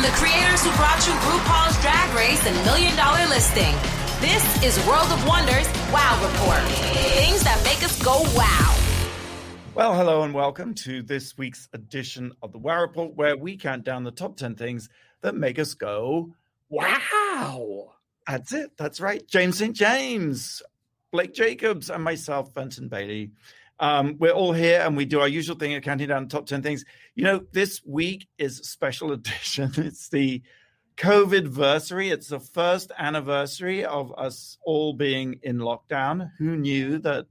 From the creators who brought you RuPaul's Drag Race and Million Dollar Listing, this is World of Wonders Wow Report. Things that make us go wow. Well, hello and welcome to this week's edition of the Wow Report, where we count down the top 10 things that make us go wow. That's it. That's right. James St. James, Blake Jacobs, and myself, Fenton Bailey. Um, we're all here and we do our usual thing of counting down the top 10 things. You know, this week is a special edition. It's the COVID anniversary. It's the first anniversary of us all being in lockdown. Who knew that?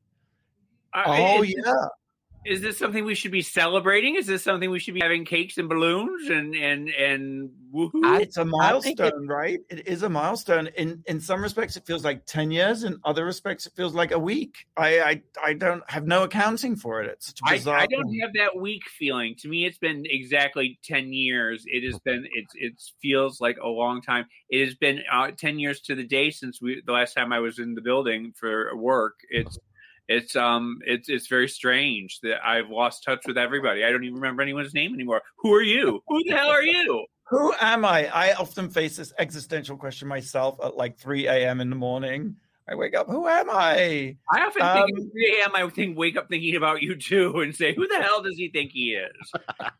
Oh, is, yeah. Is this something we should be celebrating? Is this something we should be having cakes and balloons and and and woohoo? It's a milestone, right? It is a milestone. In in some respects, it feels like ten years. In other respects, it feels like a week. I I, I don't have no accounting for it. It's such a I, bizarre. I don't have that week feeling. To me, it's been exactly ten years. It has been. It's it feels like a long time. It has been uh, ten years to the day since we the last time I was in the building for work. It's it's um it's it's very strange that I've lost touch with everybody. I don't even remember anyone's name anymore. Who are you? Who the hell are you? Who am I? I often face this existential question myself at like 3 a.m. in the morning. I wake up, who am I? I often Um, think at 3 a.m. I think wake up thinking about you too and say, who the hell does he think he is?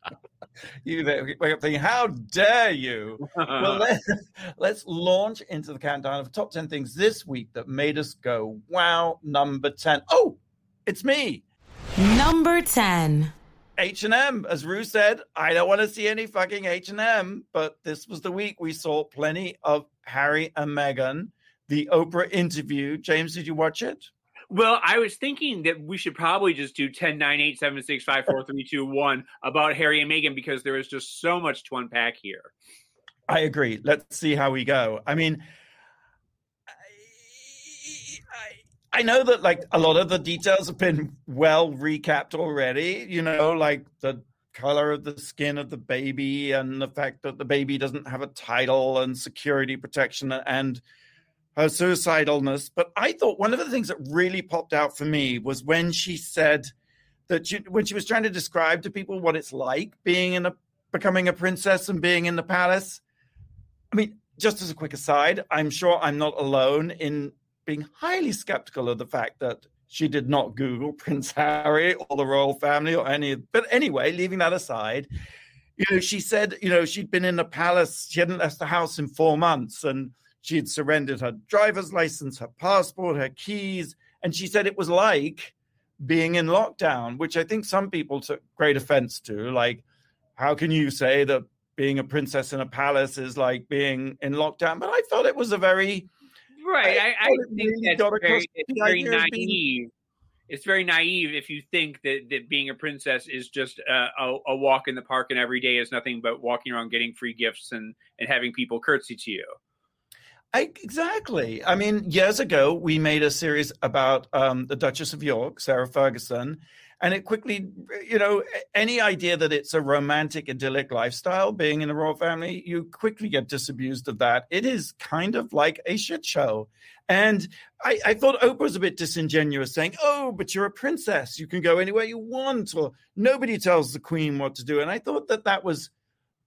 You then wake up thinking, how dare you? well, let, let's launch into the countdown of top 10 things this week that made us go, wow, number 10. Oh, it's me. Number 10. H&M, as Rue said, I don't want to see any fucking H&M, but this was the week we saw plenty of Harry and Meghan, the Oprah interview. James, did you watch it? Well, I was thinking that we should probably just do 10, 9, 8, 7, 6, 5, 4, 3, 2, 1 about Harry and Meghan because there is just so much to unpack here. I agree. Let's see how we go. I mean, I, I know that like a lot of the details have been well recapped already, you know, like the color of the skin of the baby and the fact that the baby doesn't have a title and security protection and her suicidalness. But I thought one of the things that really popped out for me was when she said that she, when she was trying to describe to people what it's like being in a becoming a princess and being in the palace. I mean, just as a quick aside, I'm sure I'm not alone in being highly skeptical of the fact that she did not Google Prince Harry or the royal family or any. But anyway, leaving that aside, you know, she said, you know, she'd been in the palace. She hadn't left the house in four months, and she had surrendered her driver's license, her passport, her keys, and she said it was like being in lockdown, which I think some people took great offense to. Like, how can you say that being a princess in a palace is like being in lockdown? But I thought it was a very Right. I I, I think really that's very, it's very of being- naive. It's very naive if you think that, that being a princess is just a, a, a walk in the park and every day is nothing but walking around getting free gifts and, and having people curtsy to you. I, exactly. I mean, years ago, we made a series about um, the Duchess of York, Sarah Ferguson, and it quickly, you know, any idea that it's a romantic, idyllic lifestyle being in the royal family, you quickly get disabused of that. It is kind of like a shit show. And I, I thought Oprah was a bit disingenuous, saying, "Oh, but you're a princess; you can go anywhere you want, or nobody tells the queen what to do." And I thought that that was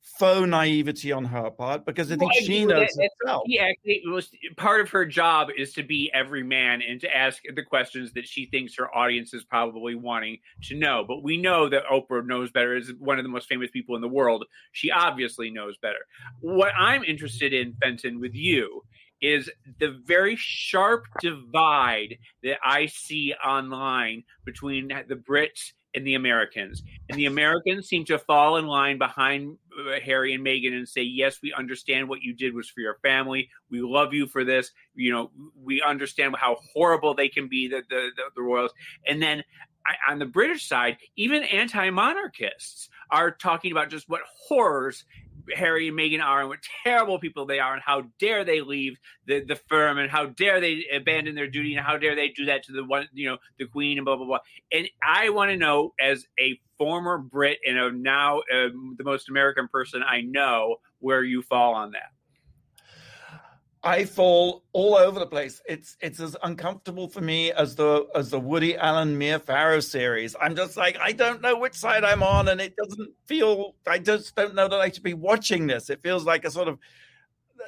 faux naivety on her part because I think Well, she knows that- herself. He actually was part of her job is to be every man and to ask the questions that she thinks her audience is probably wanting to know. But we know that Oprah knows better is one of the most famous people in the world. She obviously knows better. What I'm interested in, Fenton, with you is the very sharp divide that I see online between the Brits and the Americans. And the Americans seem to fall in line behind uh, Harry and Meghan and say, "Yes, we understand what you did was for your family. We love you for this. You know, we understand how horrible they can be, the the, the, the royals." And then I, on the British side, even anti-monarchists are talking about just what horrors Harry and Meghan are and what terrible people they are and how dare they leave the, the firm and how dare they abandon their duty and how dare they do that to the one you know the queen and blah blah blah. And I want to know as a former Brit and a now um, the most American person I know where you fall on that I fall all over the place. It's it's as uncomfortable for me as the as the Woody Allen Mia Farrow series. I'm just like I don't know which side I'm on, and it doesn't feel. I just don't know that I should be watching this. It feels like a sort of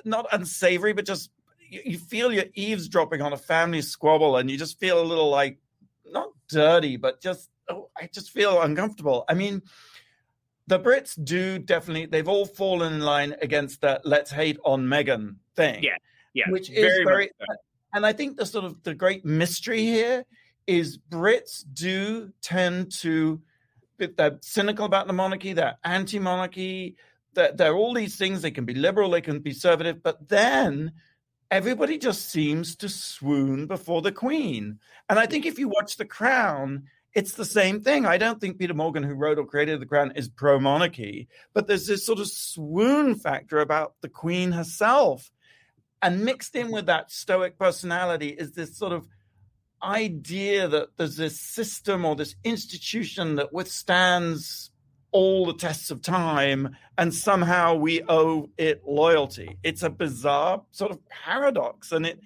not unsavory, but just you, you feel you're eavesdropping on a family squabble, and you just feel a little like not dirty, but just oh, I just feel uncomfortable. I mean the Brits do definitely, they've all fallen in line against that let's hate on Meghan thing. Yeah. Yeah. Which is very, very so. and I think the sort of the great mystery here is Brits do tend to, they're cynical about the monarchy, they're anti monarchy, they're, they're all these things. They can be liberal, they can be conservative, but then everybody just seems to swoon before the Queen. And I think if you watch The Crown, it's the same thing. I don't think Peter Morgan, who wrote or created The Crown, is pro monarchy, but there's this sort of swoon factor about the Queen herself. And mixed in with that stoic personality is this sort of idea that there's this system or this institution that withstands all the tests of time and somehow we owe it loyalty. It's a bizarre sort of paradox and it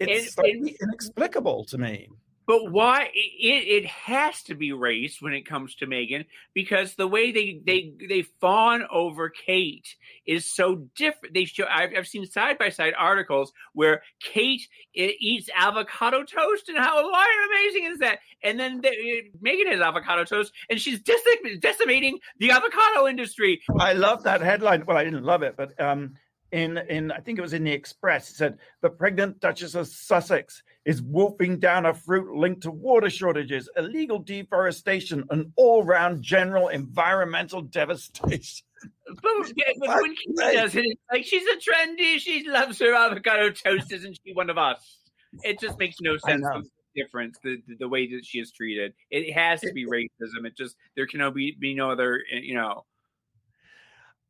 it's it, it, inexplicable to me. But why it, it has to be race when it comes to Meghan because the way they they they fawn over Kate is so different. They show I've, I've seen side by side articles where Kate eats avocado toast and how amazing is that? And then they, Meghan has avocado toast and she's decimating the avocado industry. I love that headline. Well, I didn't love it, but um, in in I think it was in the Express. It said the pregnant Duchess of Sussex is wolfing down a fruit linked to water shortages, illegal deforestation, and all-round general environmental devastation. But, yeah, but when she does it, like she's a trendy. She loves her avocado toast. Isn't she one of us? It just makes no sense. Difference the, the, the way that she is treated. It has to be racism. It just there can be be no other. Eh, you know.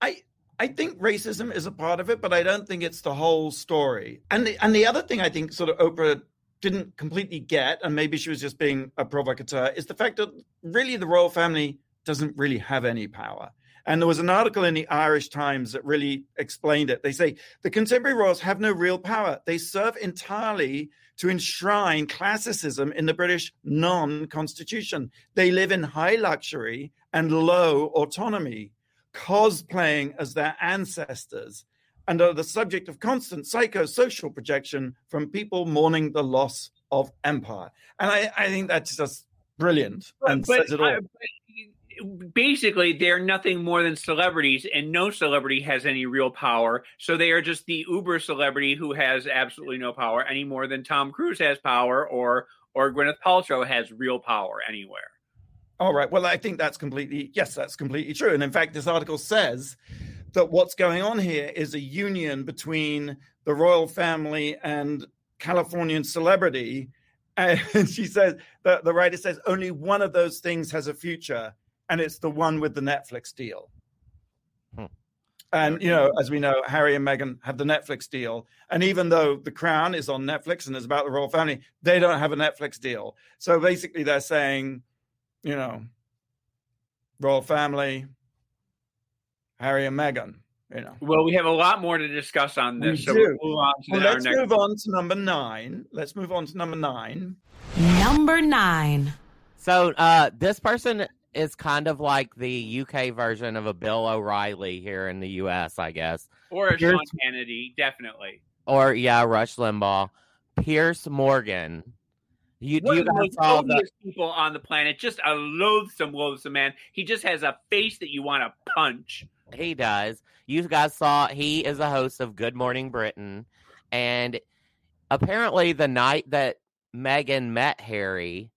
I I think racism is a part of it, but I don't think it's the whole story. And the and the other thing I think sort of Oprah didn't completely get, and maybe she was just being a provocateur, is the fact that really the royal family doesn't really have any power. And there was an article in the Irish Times that really explained it. They say the contemporary royals have no real power. They serve entirely to enshrine classicism in the British non constitution. They live in high luxury and low autonomy cosplaying as their ancestors and are the subject of constant psychosocial projection from people mourning the loss of empire. And I, I think that's just brilliant and but, says it all. basically, they're nothing more than celebrities, and no celebrity has any real power. So they are just the uber celebrity who has absolutely no power any more than Tom Cruise has power or or Gwyneth Paltrow has real power anywhere. All right. Well, I think that's completely, yes, that's completely true. And in fact, this article says that what's going on here is a union between the royal family and Californian celebrity. And she says that the writer says only one of those things has a future, and it's the one with the Netflix deal. Hmm. And you know, as we know, Harry and Meghan have the Netflix deal, and even though The Crown is on Netflix and is about the royal family, they don't have a Netflix deal. So basically, they're saying you know, royal family, Harry and Meghan. You know. Well, we have a lot more to discuss on this. We so do. We'll move well, let's next... move on to number nine. Let's move on to number nine. Number nine. So uh, this person is kind of like the UK version of a Bill O'Reilly here in the US, I guess. Or a Sean Hannity, definitely. Or yeah, Rush Limbaugh. Piers Morgan you, One you of the most odious people on the planet, just a loathsome, loathsome man. He just has a face that you want to punch. He does. You guys saw he is a host of Good Morning Britain, and apparently the night that Meghan met Harry,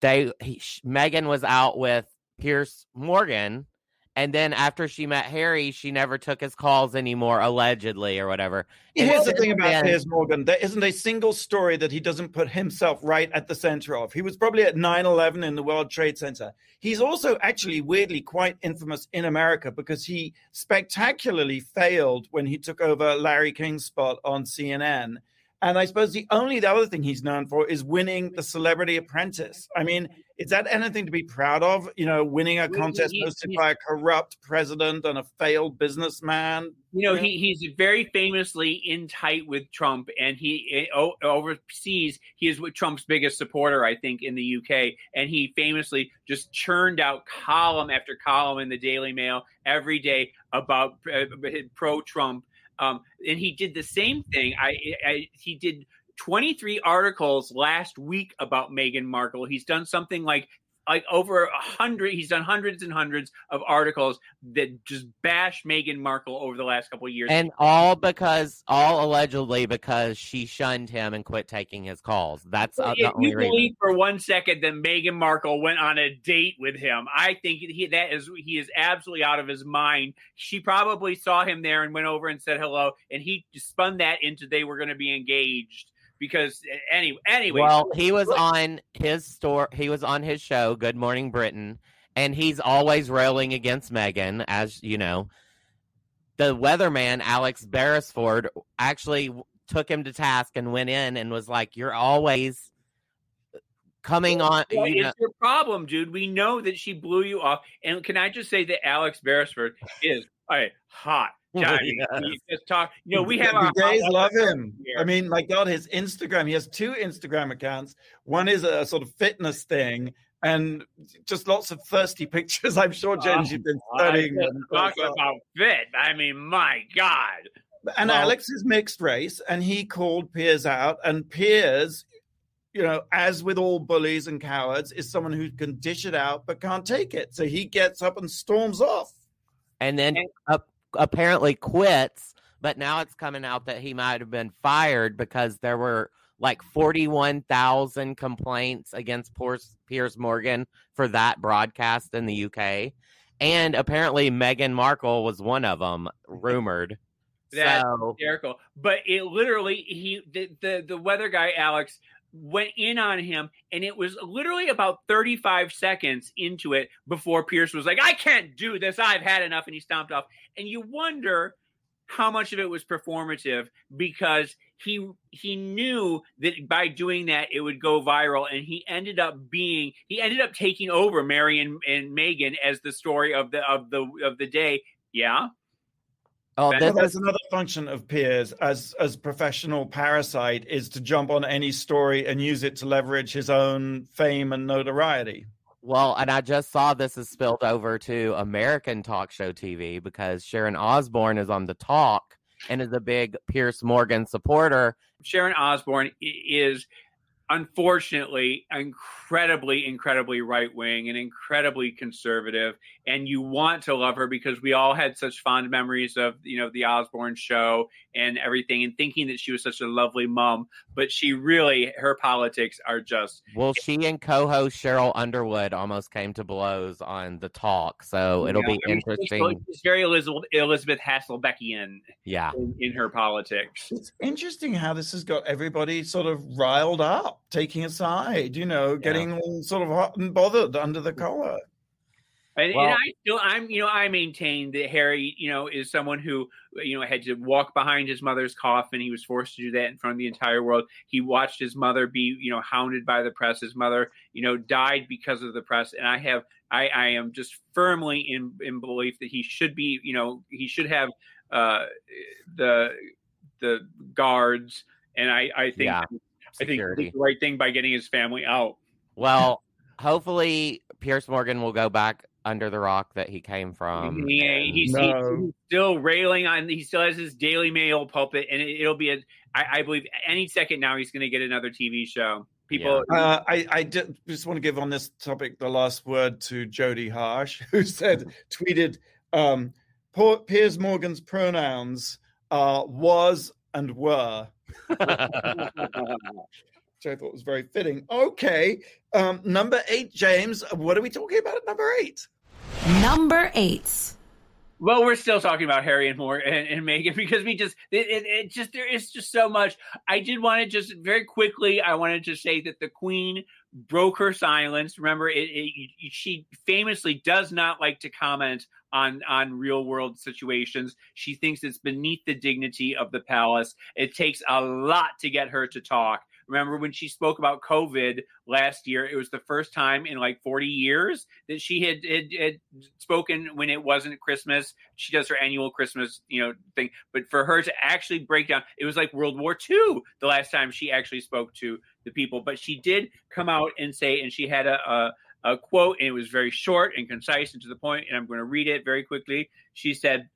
they he, Meghan was out with Piers Morgan, and then after she met Harry, she never took his calls anymore, allegedly or whatever. And Here's the thing about then, Piers Morgan: there isn't a single story that he doesn't put himself right at the center of. He was probably at 9/11 in the World Trade Center. He's also actually weirdly quite infamous in America because he spectacularly failed when he took over Larry King's spot on CNN And I suppose the only the other thing he's known for is winning the Celebrity Apprentice. I mean, is that anything to be proud of? You know, winning a contest hosted by a corrupt president and a failed businessman. You know, he, he's very famously in tight with Trump, and he eh, o- overseas he is Trump's biggest supporter, I think, in the UK. And he famously just churned out column after column in the Daily Mail every day about uh, pro Trump. Um, and he did the same thing. I, I he did 23 articles last week about Meghan Markle. He's done something like like over a hundred. He's done hundreds and hundreds of articles that just bash Meghan Markle over the last couple of years. And all because, all allegedly because she shunned him and quit taking his calls. That's uh, if the only you reason. believe for one second that Meghan Markle went on a date with him, I think he that is he is absolutely out of his mind. She probably saw him there and went over and said hello, and he spun that into they were going to be engaged because anyway, anyway. Well, he was on his store. He was on his show, Good Morning Britain, and he's always railing against Meghan, as you know. The weatherman Alex Beresford actually took him to task and went in and was like, "You're always uh, coming on." Well, You know, it's your problem, dude. We know that she blew you off. And can I just say that Alex Beresford is a hot guy. Yes. He just talk. You know, we have our the gays hot- love him. here. I mean, my God, his Instagram. He has two Instagram accounts. One is a sort of fitness thing, and just lots of thirsty pictures. I'm sure, Jen, Oh, you've been I studying them. Talk about fit. I mean, my God. And Well- Alex is mixed race, and he called Piers out. And Piers, you know, as with all bullies and cowards, is someone who can dish it out but can't take it. So he gets up and storms off. and then And- uh, apparently quits. But now it's coming out that he might have been fired because there were like 41,000 complaints against Piers, Morgan for that broadcast in the UK. And apparently Meghan Markle was one of them, rumored. That's so, hysterical. But it literally he the, the the weather guy Alex went in on him and it was literally about 35 seconds into it before Piers was like, I can't do this. I've had enough. And he stomped off. And you wonder how much of it was performative because he he knew that by doing that it would go viral and he ended up being he ended up taking over Mary and, and Meghan as the story of the of the of the day. Yeah. Oh, Well, this Well, that's another function of Piers as as professional parasite is to jump on any story and use it to leverage his own fame and notoriety. Well, and I just saw this is spilled over to American talk show TV because Sharon Osbourne is on the talk and is a big Piers Morgan supporter. Sharon Osbourne is unfortunately incredibly, incredibly right wing and incredibly conservative. And you want to love her because we all had such fond memories of, you know, the Osbourne show and everything and thinking that she was such a lovely mom. But she really, her politics are just Well, she and co-host Sheryl Underwood almost came to blows on the talk, so it'll Yeah, be I mean, she's- interesting. She's very Elizabeth, Elizabeth Hasselbeckian Yeah, in, in her politics. It's interesting how this has got everybody sort of riled up, taking a side, you know, getting all sort of hot and bothered under the collar. And, Well- and I still, I'm, you know, I maintain that Harry, you know, is someone who, you know, had to walk behind his mother's coffin. He was forced to do that in front of the entire world. He watched his mother be, you know, hounded by the press. His mother, you know, died because of the press. And I have, I, I am just firmly in in belief that he should be, you know, he should have uh, the the guards. And I, I think, Yeah, I think he security. did the right thing by getting his family out. Well, hopefully Piers Morgan will go back under the rock that he came from. He- and- he's, No. he's still railing on. He still has his Daily Mail pulpit, and it, will be a. I, I believe any second now he's going to get another TV show. People, Uh, I, I did, just want to give on this topic the last word to Jodie Harsh, who said, tweeted, um, "Poor- Piers Morgan's pronouns are was and were, which I thought was very fitting. Okay, um, number eight, James. What are we talking about at number eight? Number eight. well, we're still talking about Harry and more and, and Meghan because we just it, it, it just there is just so much. I did want to just very quickly. I wanted to say that the Queen broke her silence. Remember, it, she famously does not like to comment on on real world situations. She thinks it's beneath the dignity of the palace. It takes a lot to get her to talk. Remember when she spoke about COVID last year? It was the first time in like 40 years that she had, had, had spoken when it wasn't Christmas. She does her annual Christmas, you know, thing. But for her to actually break down, it was like World War II the last time she actually spoke to the people. But she did come out and say, and she had a, a a quote, and it was very short and concise and to the point, and I'm going to read it very quickly. She said,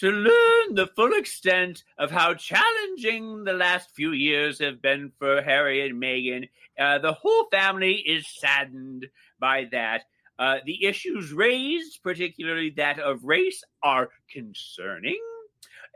to learn the full extent of how challenging the last few years have been for Harry and Meghan. Uh, the whole family is saddened by that. Uh, the issues raised, particularly that of race, are concerning.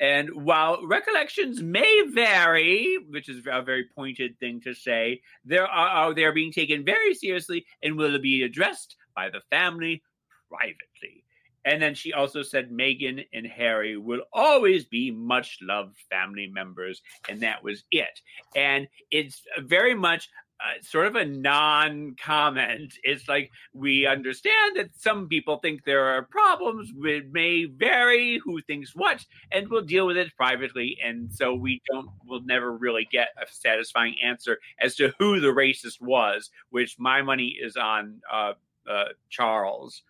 And while recollections may vary, which is a very pointed thing to say, are they are being taken very seriously and will be addressed by the family privately. And then she also said Meghan and Harry will always be much loved family members. And that was it. And it's very much uh, sort of a non comment. It's like we understand that some people think there are problems. It may vary who thinks what, and we'll deal with it privately. And so we don't, we'll never really get a satisfying answer as to who the racist was, which my money is on uh, uh, Charles.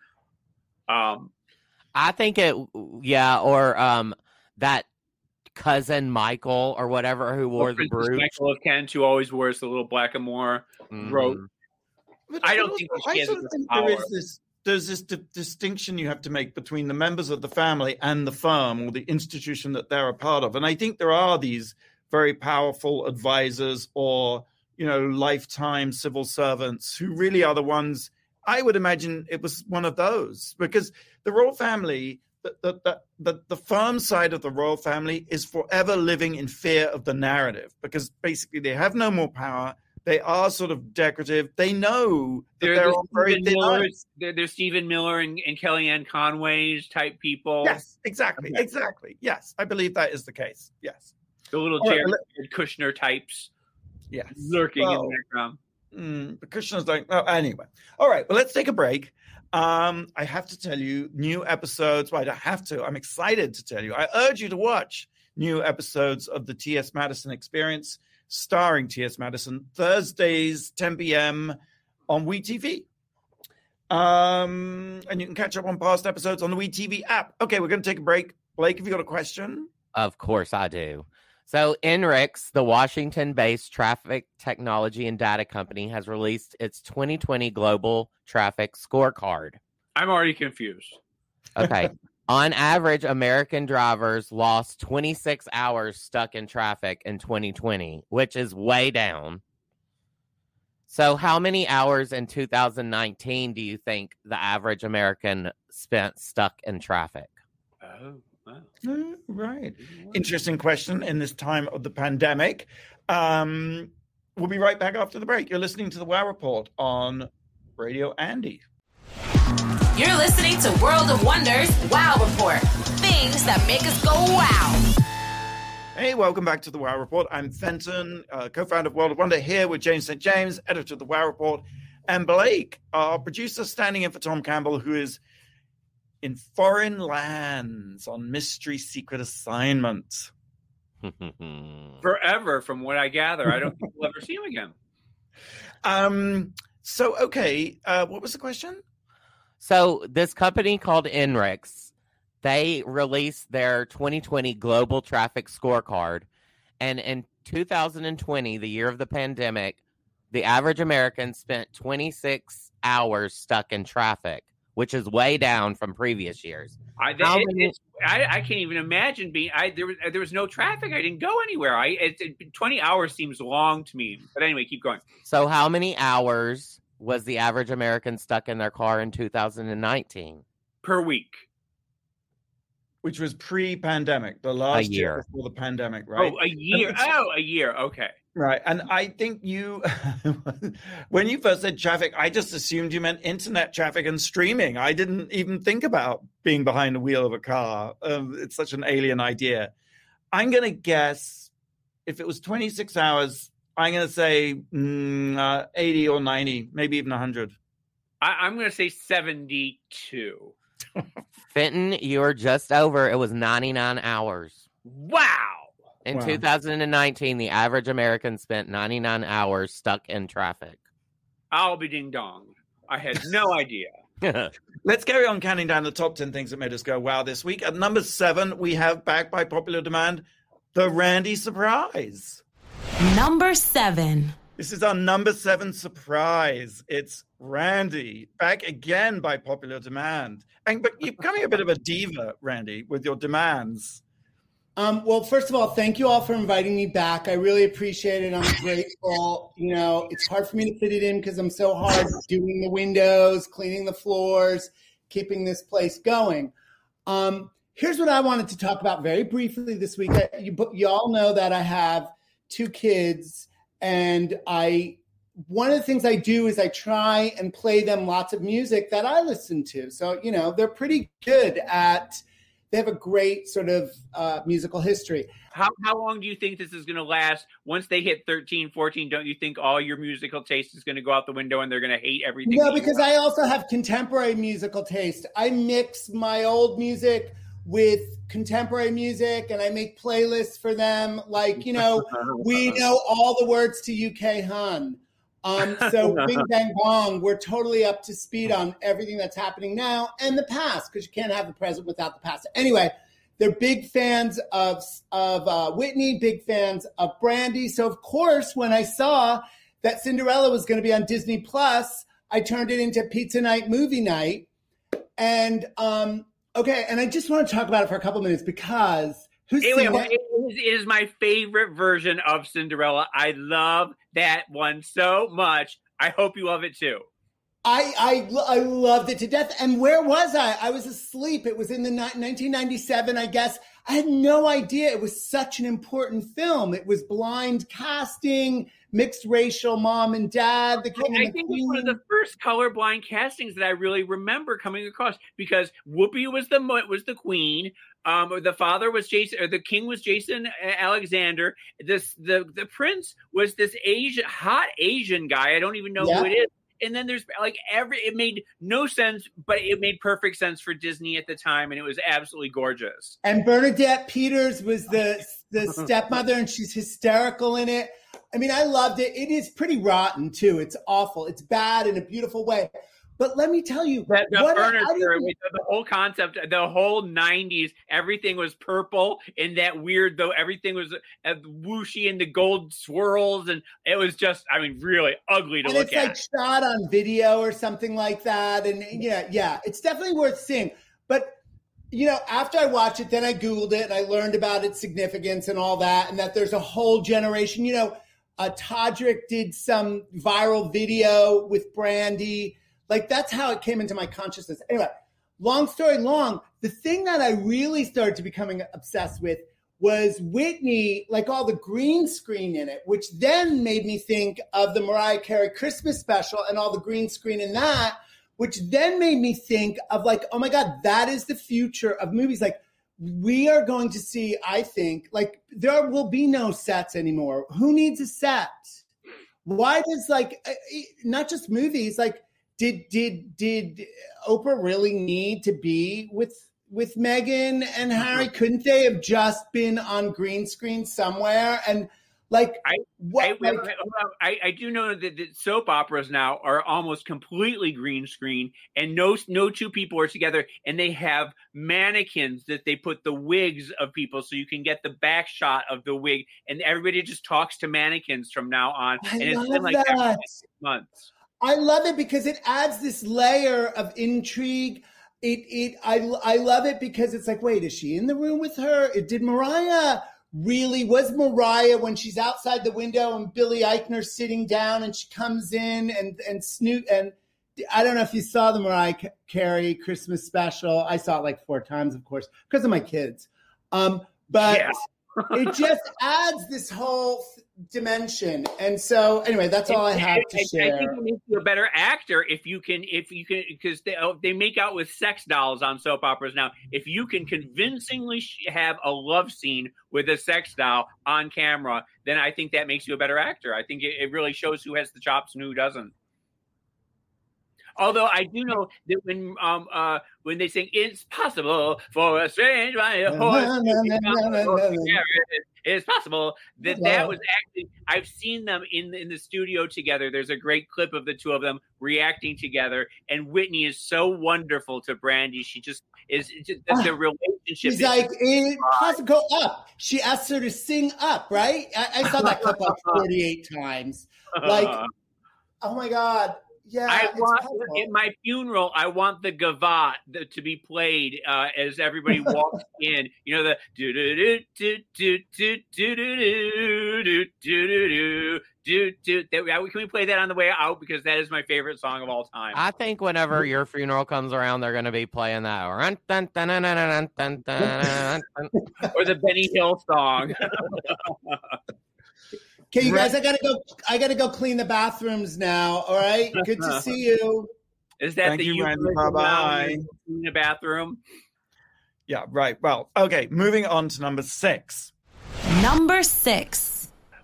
Um, I think it, yeah, or um, that cousin Michael or whatever who wore the brooch. Michael of Kent, who always wears the little blackamoor mm-hmm. robe. But I don't think I sort of think there is this there's this d- distinction you have to make between the members of the family and the firm or the institution that they're a part of. And I think there are these very powerful advisors or you know lifetime civil servants who really are the ones I would imagine it was one of those because the royal family, the, the, the, the, firm side of the royal family is forever living in fear of the narrative because basically they have no more power. They are sort of decorative. They know that they're, they're very Miller, they're, they're Stephen Miller and, and Kellyanne Conway's type people. Yes, exactly. Okay. Exactly. Yes, I believe that is the case. Yes. The little Jared right, Kushner types. Yes. Lurking well, in the background. Mm, the Kushner's like, oh, anyway. All right, well, let's take a break. Um, I have to tell you, new episodes. Well, I don't have to. I'm excited to tell you. I urge you to watch new episodes of the T.S. Madison Experience, starring T.S. Madison, Thursdays, 10 p.m. on WeTV. Um, and you can catch up on past episodes on the WeTV app. Okay, we're going to take a break. Blake, have you got a question? Of course, I do. So, INRIX, the Washington based traffic technology and data company, has released its 2020 Global Traffic Scorecard. I'm already confused. Okay. On average, American drivers lost 26 hours stuck in traffic in 2020, which is way down. So, how many hours in 2019 do you think the average American spent stuck in traffic? Oh. Mm, right. Interesting question in this time of the pandemic. Um, we'll be right back after the break. You're listening to the Wow Report on Radio Andy. You're listening to World of Wonders Wow Report. Things that make us go wow. Hey, welcome back to the Wow Report. I'm Fenton, uh, co founder of World of Wonder, here with James St. James, editor of the Wow Report, and Blake, our producer, standing in for Tom Campbell, who is in foreign lands on mystery secret assignment. Forever, from what I gather. I don't think we'll ever see him again. Um. So, okay. Uh, what was the question? So, this company called INRIX, they released their 2020 Global Traffic Scorecard. And in 2020, the year of the pandemic, the average American spent 26 hours stuck in traffic which is way down from previous years. I, it, I, I, can't even imagine being. I there was there was no traffic. I didn't go anywhere. I it, it, twenty hours seems long to me. But anyway, keep going. So, how many hours was the average American stuck in their car in 2019 per week? Which was pre-pandemic, the last year. year before the pandemic, right? Oh, a year. oh, a year. Okay. Right. And I think you, when you first said traffic, I just assumed you meant internet traffic and streaming. I didn't even think about being behind the wheel of a car. Um, it's such an alien idea. I'm going to guess if it was 26 hours, I'm going to say mm, uh, 80 or 90, maybe even 100. I, am going to say 72. Fenton, you're just over. It was 99 hours. Wow. In Wow. 2019, the average American spent 99 hours stuck in traffic. I'll be ding dong. I had no idea. Let's carry on counting down the top 10 things that made us go wow this week. At number seven, we have back by popular demand, the Randy surprise. Number seven. This is our number seven surprise. It's Randy back again by popular demand. And but you're becoming a bit of a diva, Randy, with your demands. Um, well, first of all, thank you all for inviting me back. I really appreciate it. I'm grateful. You know, it's hard for me to fit it in because I'm so hard doing the windows, cleaning the floors, keeping this place going. Um, here's what I wanted to talk about very briefly this week. I- You, you all know that I have two kids, and I one of the things I do is I try and play them lots of music that I listen to. So you know, they're pretty good at they have a great sort of uh, musical history. How, how long do you think this is going to last? Once they hit 13, 14, don't you think all your musical taste is going to go out the window and they're going to hate everything? No, because? I also have contemporary musical taste. I mix my old music with contemporary music and I make playlists for them. Like, you know, we know all the words to UK Hun. Um, so Bing Bang Bong, we're totally up to speed on everything that's happening now and the past because you can't have the present without the past. Anyway, they're big fans of of uh, Whitney, big fans of Brandy. So of course, when I saw that Cinderella was going to be on Disney Plus, I turned it into Pizza Night Movie Night. And um, okay, and I just want to talk about it for a couple minutes because Anyway, it? is, it is my favorite version of Cinderella. I love that one so much. I hope you love it too. I, I I loved it to death. And where was I? I was asleep. It was in the ni- 1997, I guess. I had no idea it was such an important film. It was blind casting, mixed racial mom and dad, the king I and the think it's one of the first colorblind castings that I really remember coming across because Whoopi was the was the queen. Um, the father was Jason, or the king was Jason Alexander. This the the prince was this Asian hot Asian guy. I don't even know Yeah. who it is. And then there's like every it made no sense, but it made perfect sense for Disney at the time, and it was absolutely gorgeous. And Bernadette Peters was the the stepmother, and she's hysterical in it. I mean, I loved it. It is pretty rotten too. It's awful. It's bad in a beautiful way. But let me tell you, The, the what furniture, the, whole concept, the whole '90s, everything was purple in that weird though. Everything was uh, whooshy and the gold swirls, and it was just, I mean, really ugly to and look it's at. like shot on video or something like that. And yeah, yeah, it's definitely worth seeing. But you know, after I watched it, then I Googled it and I learned about its significance and all that, and that there's a whole generation. You know, uh, Todrick did some viral video with Brandy. Like that's how it came into my consciousness. Anyway, long story long, the thing that I really started to becoming obsessed with was Whitney, like all the green screen in it, which then made me think of the Mariah Carey Christmas special and all the green screen in that, which then made me think of like, oh my God, that is the future of movies. Like, we are going to see, I think, like, there will be no sets anymore. Who needs a set? Why does, like, uh, not just movies, like, did did did Oprah really need to be with with Meghan and Harry? Couldn't they have just been on green screen somewhere? And like, I- what? I, like, I, I do know that, that soap operas now are almost completely green screen, and no no two people are together, and they have mannequins that they put the wigs of people, so you can get the back shot of the wig, and everybody just talks to mannequins from now on, I and it's love been like that that. months. I love it because it adds this layer of intrigue. It it I I love it because it's like, wait, is she in the room with her? Did Mariah really was Mariah when she's outside the window and Billy Eichner sitting down and she comes in and and Snoop and I don't know if you saw the Mariah Carey Christmas special. I saw it like four times, of course, because of my kids. Um, but Yeah. It just adds this whole dimension. And so, anyway, that's all I have to I, I think it makes you a better actor if you can, if you can, because they oh, they make out with sex dolls on soap operas now. If you can convincingly sh- have a love scene with a sex doll on camera, then I think that makes you a better actor. I think it, it really shows who has the chops and who doesn't. Although I do know that when um uh when they sing "It's possible for a strange my horse to become a horse carrier," it's possible that that was actually I've seen them in in the studio together. There's a great clip of the two of them reacting together, and Whitney is so wonderful to Brandy. She just is just, the, the relationship. She's like, it has to go up. She asked her to sing up, right? I, I saw that clip like 48 times. Like, oh my God. Yeah. I want possible. at my funeral. I want the gavat th- to be played uh, as everybody walks in. You know the do do do do do do do do do do do do do. Can we play that on the way out because that is my favorite song of all time. I think whenever your funeral comes around, they're going to be playing that. Or the Benny Hill song. Okay, you guys, I gotta go. I gotta go clean the bathrooms now. All right. Good to see you. Is that Thank the you, Randy. euphemism now Bye-bye. in the bathroom? Yeah, right. Well, okay, moving on to number six. Number six.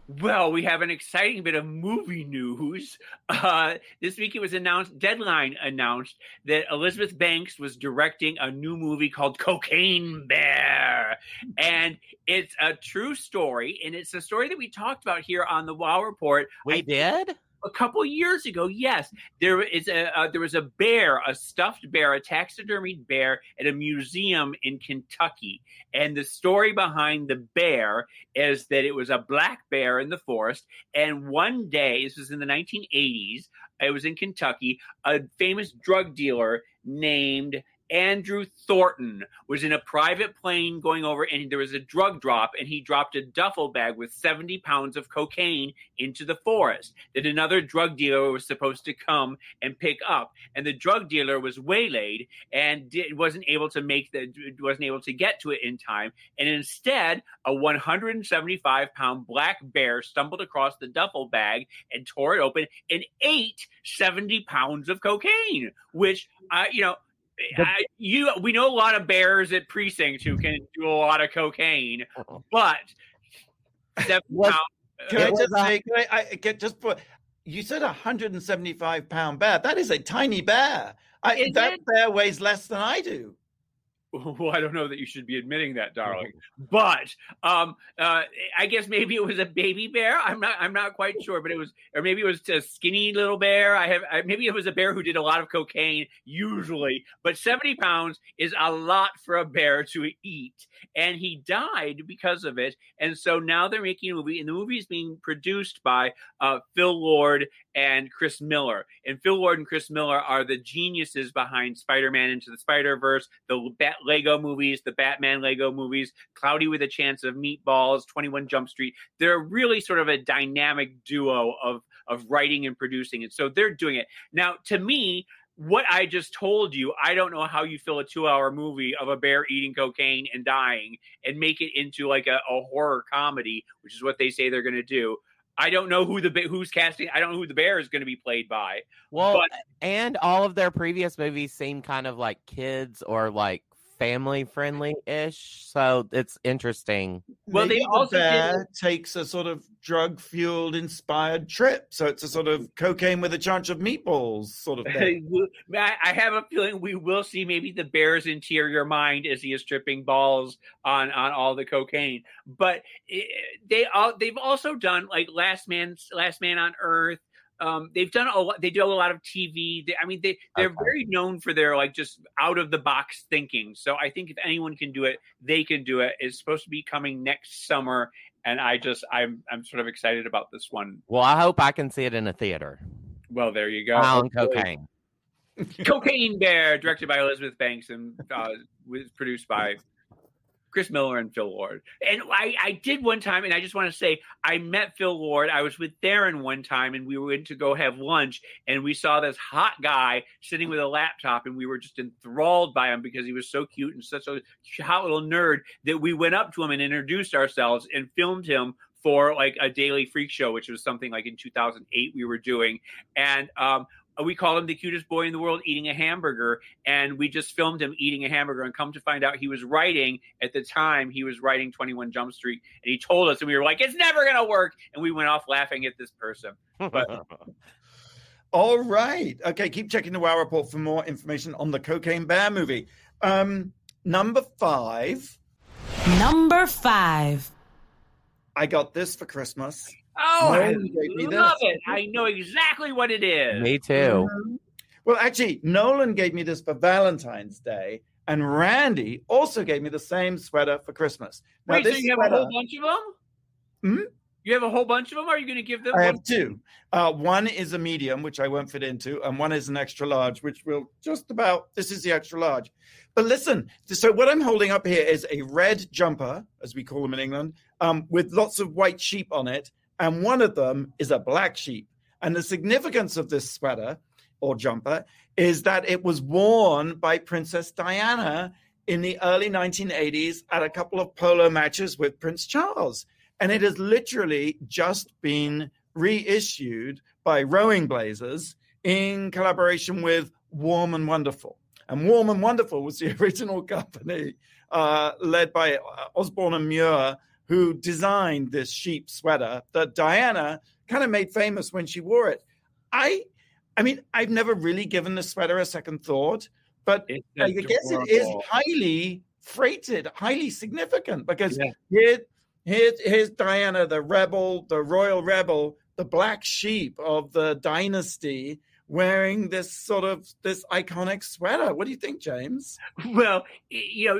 Well, we have an exciting bit of movie news. Uh, this week it was announced, Deadline announced that Elizabeth Banks was directing a new movie called Cocaine Bear. And it's a true story. And it's a story that we talked about here on the Wow Report. We I- did? A couple years ago, yes, there is a uh, there was a bear, a stuffed bear, a taxidermied bear at a museum in Kentucky, and the story behind the bear is that it was a black bear in the forest, and one day, this was in the 1980s, it was in Kentucky, a famous drug dealer named Andrew Thornton was in a private plane going over, and there was a drug drop, and he dropped a duffel bag with 70 pounds of cocaine into the forest that another drug dealer was supposed to come and pick up. And the drug dealer was waylaid and did, wasn't able to make the wasn't able to get to it in time. And instead, a 175 pound black bear stumbled across the duffel bag and tore it open and ate 70 pounds of cocaine, which I, you know. I, you, we know a lot of bears at precincts who can do a lot of cocaine, but 70 Was- pounds, uh, Can I was just a- say, can I, I get just put, you said a 175 pound bear. That is a tiny bear. I, that it? bear weighs less than I do. Well, I don't know that you should be admitting that, darling. But um, uh, I guess maybe it was a baby bear. I'm not. I'm not quite sure. But it was, or maybe it was a skinny little bear. I have. I, maybe it was a bear who did a lot of cocaine usually. But 70 pounds is a lot for a bear to eat, and he died because of it. And so now they're making a movie, and the movie is being produced by uh, Phil Lord and Chris Miller. And Phil Lord and Chris Miller are the geniuses behind Spider-Man Into the Spider-Verse, the Bat- Lego movies, the Batman Lego movies, Cloudy with a Chance of Meatballs, 21 Jump Street. They're really sort of a dynamic duo of of writing and producing it. So they're doing it. Now, to me, what I just told you, I don't know how you fill a two-hour movie of a bear eating cocaine and dying and make it into like a, a horror comedy, which is what they say they're going to do. I don't know who the who's casting. I don't know who the bear is going to be played by. Well, But- and all of their previous movies seem kind of like kids or like family friendly ish. So it's interesting. Well, they Maybe the also did- takes a sort of drug fueled inspired trip. So it's a sort of cocaine with a bunch of meatballs sort of thing. I I have a feeling we will see maybe the bear's interior mind as he is tripping balls on on all the cocaine. But eh, they all they've also done like Last Man Last Man on Earth. Um, they've done a lot. They do a lot of TV. They, I mean, they they're Okay. very known for their like just out of the box thinking. So I think if anyone can do it, they can do it. It's supposed to be coming next summer, and I just I'm I'm sort of excited about this one. Well, I hope I can see it in a theater. Well, there you go. on cocaine. Cocaine Bear, directed by Elizabeth Banks and uh, was produced by Chris Miller and Phil Lord. And I, I did one time, and I just want to say, I met Phil Lord. I was with Darren one time, and we went to go have lunch, and we saw this hot guy sitting with a laptop, and we were just enthralled by him because he was so cute and such a hot little nerd that we went up to him and introduced ourselves and filmed him for like a daily freak show, which was something like in 2008 we were doing. And um, we call him the cutest boy in the world eating a hamburger and we just filmed him eating a hamburger and come to find out he was writing at the time he was writing 21 jump street and he told us and we were like it's never going to work and we went off laughing at this person but All right. Okay, keep checking the Wow Report for more information on the Cocaine Bear movie. Um, number five. Number five. I got this for Christmas. Oh, I one gave me love this. it. I know exactly what it is. Me too. Well, actually, Nolan gave me this for Valentine's Day, and Randy also gave me the same sweater for Christmas. Now, Wait, so this you have a whole bunch of them? Hmm? You have a whole bunch of them? Are you going to give them I one? have two. Uh, one is a medium, which I won't fit into, and one is an extra large, which will just about. This is the extra large. But listen, so what I'm holding up here is a red jumper, as we call them in England, um, with lots of white sheep on it, and one of them is a black sheep. And the significance of this sweater or jumper is that it was worn by Princess Diana in the early 1980s at a couple of polo matches with Prince Charles. And it has literally just been reissued by Rowing Blazers in collaboration with Warm and Wonderful. And Warm and Wonderful was the original company uh, led by uh, Osborne and Muir, who designed this sheep sweater that Diana kind of made famous when she wore it. I, I mean, I've never really given the sweater a second thought, but I guess it is highly freighted, highly significant because Yeah. here, here, here's Diana, the rebel, the royal rebel, the black sheep of the dynasty, wearing this sort of this iconic sweater. What do you think, James? Well, you know,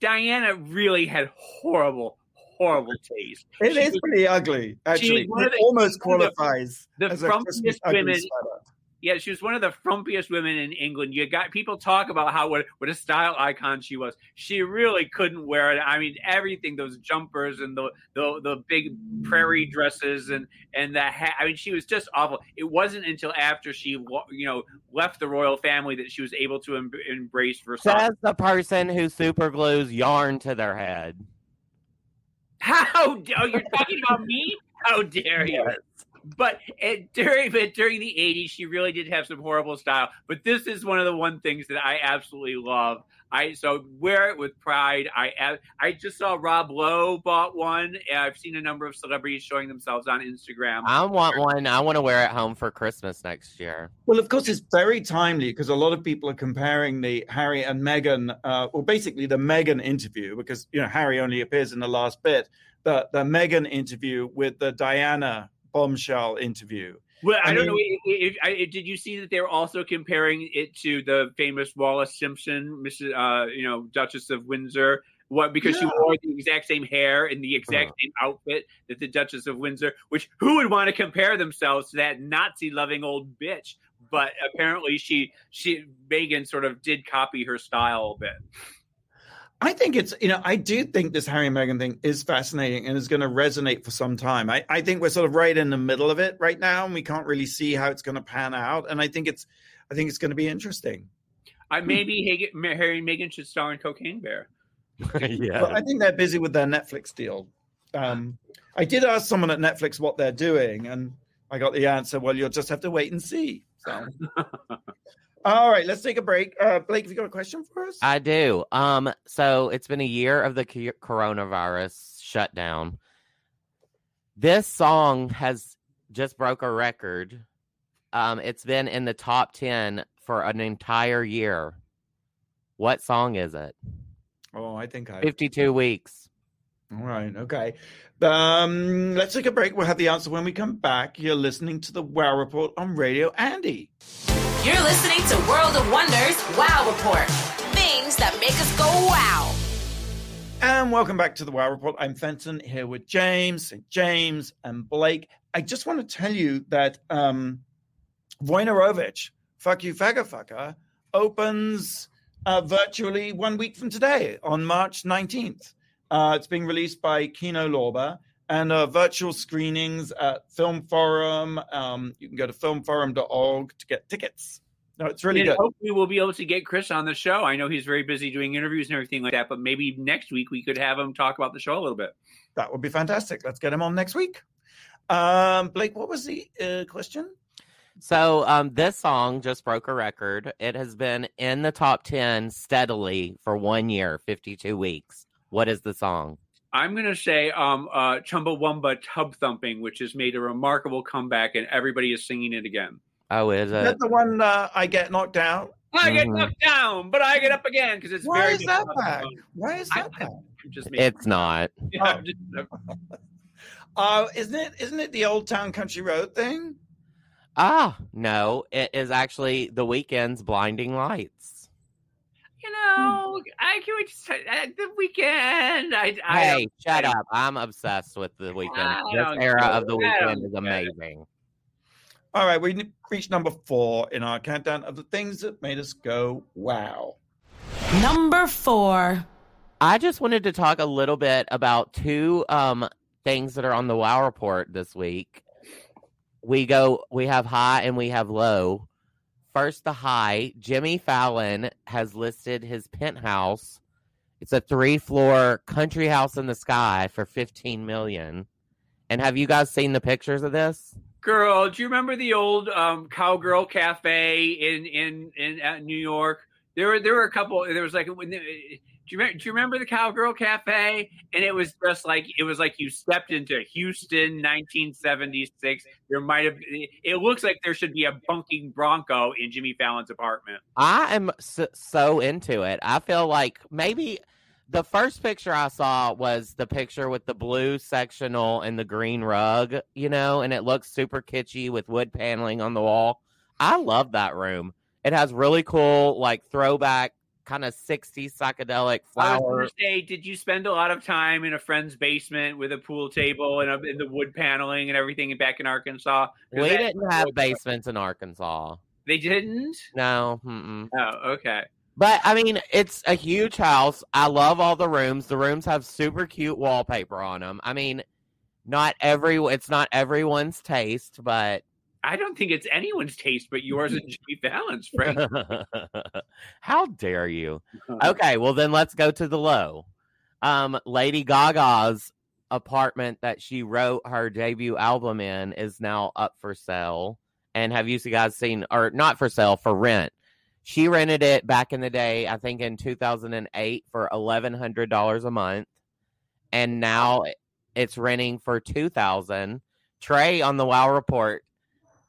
Diana really had horrible, horrible taste. It She is was- pretty ugly, actually. one of It the- almost one of the- qualifies the as a frumpiest Christmas women- sweater. Yeah, she was one of the frumpiest women in England. You got people talk about how what, what a style icon she was. She really couldn't wear it. I mean, everything those jumpers and the the, the big prairie dresses and and the hat. I mean, she was just awful. It wasn't until after she you know left the royal family that she was able to em- embrace Versace. Says the person who super glues yarn to their head. How d- oh, you're talking about me? How dare you? But it, during but during the '80s, she really did have some horrible style. But this is one of the one things that I absolutely love. I so wear it with pride. I I just saw Rob Lowe bought one. and I've seen a number of celebrities showing themselves on Instagram. I want one. I want to wear it home for Christmas next year. Well, of course, it's very timely because a lot of people are comparing the Harry and Meghan, uh, or basically the Meghan interview, because you know Harry only appears in the last bit. The the Meghan interview with the Diana bombshell interview. Well, I, I don't know. mean- If, if, did you see that they were also comparing it to the famous Wallis Simpson, Mrs. Uh, you know, Duchess of Windsor? What because she wore the exact same hair and the exact Uh. same outfit that the Duchess of Windsor. Which who would want to compare themselves to that Nazi-loving old bitch? But apparently, she she Meghan sort of did copy her style a bit. I think it's you know I do think this Harry and Meghan thing is fascinating and is going to resonate for some time. I, I think we're sort of right in the middle of it right now, and we can't really see how it's going to pan out. And I think it's I think it's going to be interesting. I maybe Hagen, Harry and Meghan should star in Cocaine Bear. yeah. Well, I think they're busy with their Netflix deal. Um, I did ask someone at Netflix what they're doing, and I got the answer. Well, you'll just have to wait and see. So, all right, let's take a break. Uh, Blake, have you got a question for us? I do. Um, so it's been a year of the coronavirus shutdown. This song has just broke a record. Um, it's been in the top ten for an entire year. What song is it? oh, I think I. Fifty-two weeks. All right, okay. Um, let's take a break. We'll have the answer when we come back. You're listening to the Wow Report on Radio Andy. You're listening to World of Wonders Wow Report. Things that make us go wow. And welcome back to the Wow Report. I'm Fenton here with James, St. James, and Blake. I just want to tell you that um, Wojnarowicz, Fuck You Faggot Fucker, opens uh, virtually one week from today on March 19th. Uh, it's being released by Kino Lorber and uh, virtual screenings at Film Forum. Um, you can go to filmforum.org to get tickets. No, it's really and good. hopefully we'll be able to get Chris on the show. I know he's very busy doing interviews and everything like that, but maybe next week we could have him talk about the show a little bit. That would be fantastic. Let's get him on next week. Um, Blake, what was the uh, question? So um, this song just broke a record. It has been in the top ten steadily for one year, fifty-two weeks. What is the song? I'm going to say um, uh, Chumbawamba Tub Thumping, which has made a remarkable comeback and everybody is singing it again. Oh, is Is it? that the one uh, I get knocked out? I get Mhm. knocked down, but I get up again because it's Why very. is that back? Why is that back? I'm just making- It's not. Yeah, I'm just- Uh, isn't it? Isn't it the Old Town Country Road thing? Ah, no, it is actually the Weeknd's blinding lights. You know, I can we just uh, the Weeknd. I, I hey, don't- shut I up. I'm obsessed with the Weeknd. I This era of the Weeknd is amazing. All right, we reached number four in our countdown of the things that made us go wow. Number four. I just wanted to talk a little bit about two um things that are on the Wow report this week. We go we have high and we have low. First the high, Jimmy Fallon has listed his penthouse. It's a three-floor country house in the sky for 15 million. And have you guys seen the pictures of this? Girl, do you remember the old um, cowgirl cafe in in in New York? There were there were a couple. There was like when. Do you, remember, do you remember the Cowgirl Cafe? And it was just like it was like you stepped into Houston, 1976. There might have. It looks like there should be a bunking Bronco in Jimmy Fallon's apartment. I am so into it. I feel like maybe the first picture I saw was the picture with the blue sectional and the green rug, you know, and it looks super kitschy with wood paneling on the wall. I love that room. It has really cool, like throwback kind of 60s psychedelic I was flower. say, did you spend a lot of time in a friend's basement with a pool table and, a, and the wood paneling and everything back in Arkansas? We that- didn't have basements in Arkansas. They didn't. No. Mm-mm. Oh, okay. But I mean, it's a huge house. I love all the rooms. The rooms have super cute wallpaper on them. I mean, not every it's not everyone's taste, but I don't think it's anyone's taste but yours and Jimmy Fallon's, Frank. how dare you? Okay, well then let's go to the low. Um, Lady Gaga's apartment that she wrote her debut album in is now up for sale. And have you guys seen, or not for sale, for rent? She rented it back in the day, I think in 2008 for $1,100 a month. And now it's renting for 2000 Trey on the Wow Report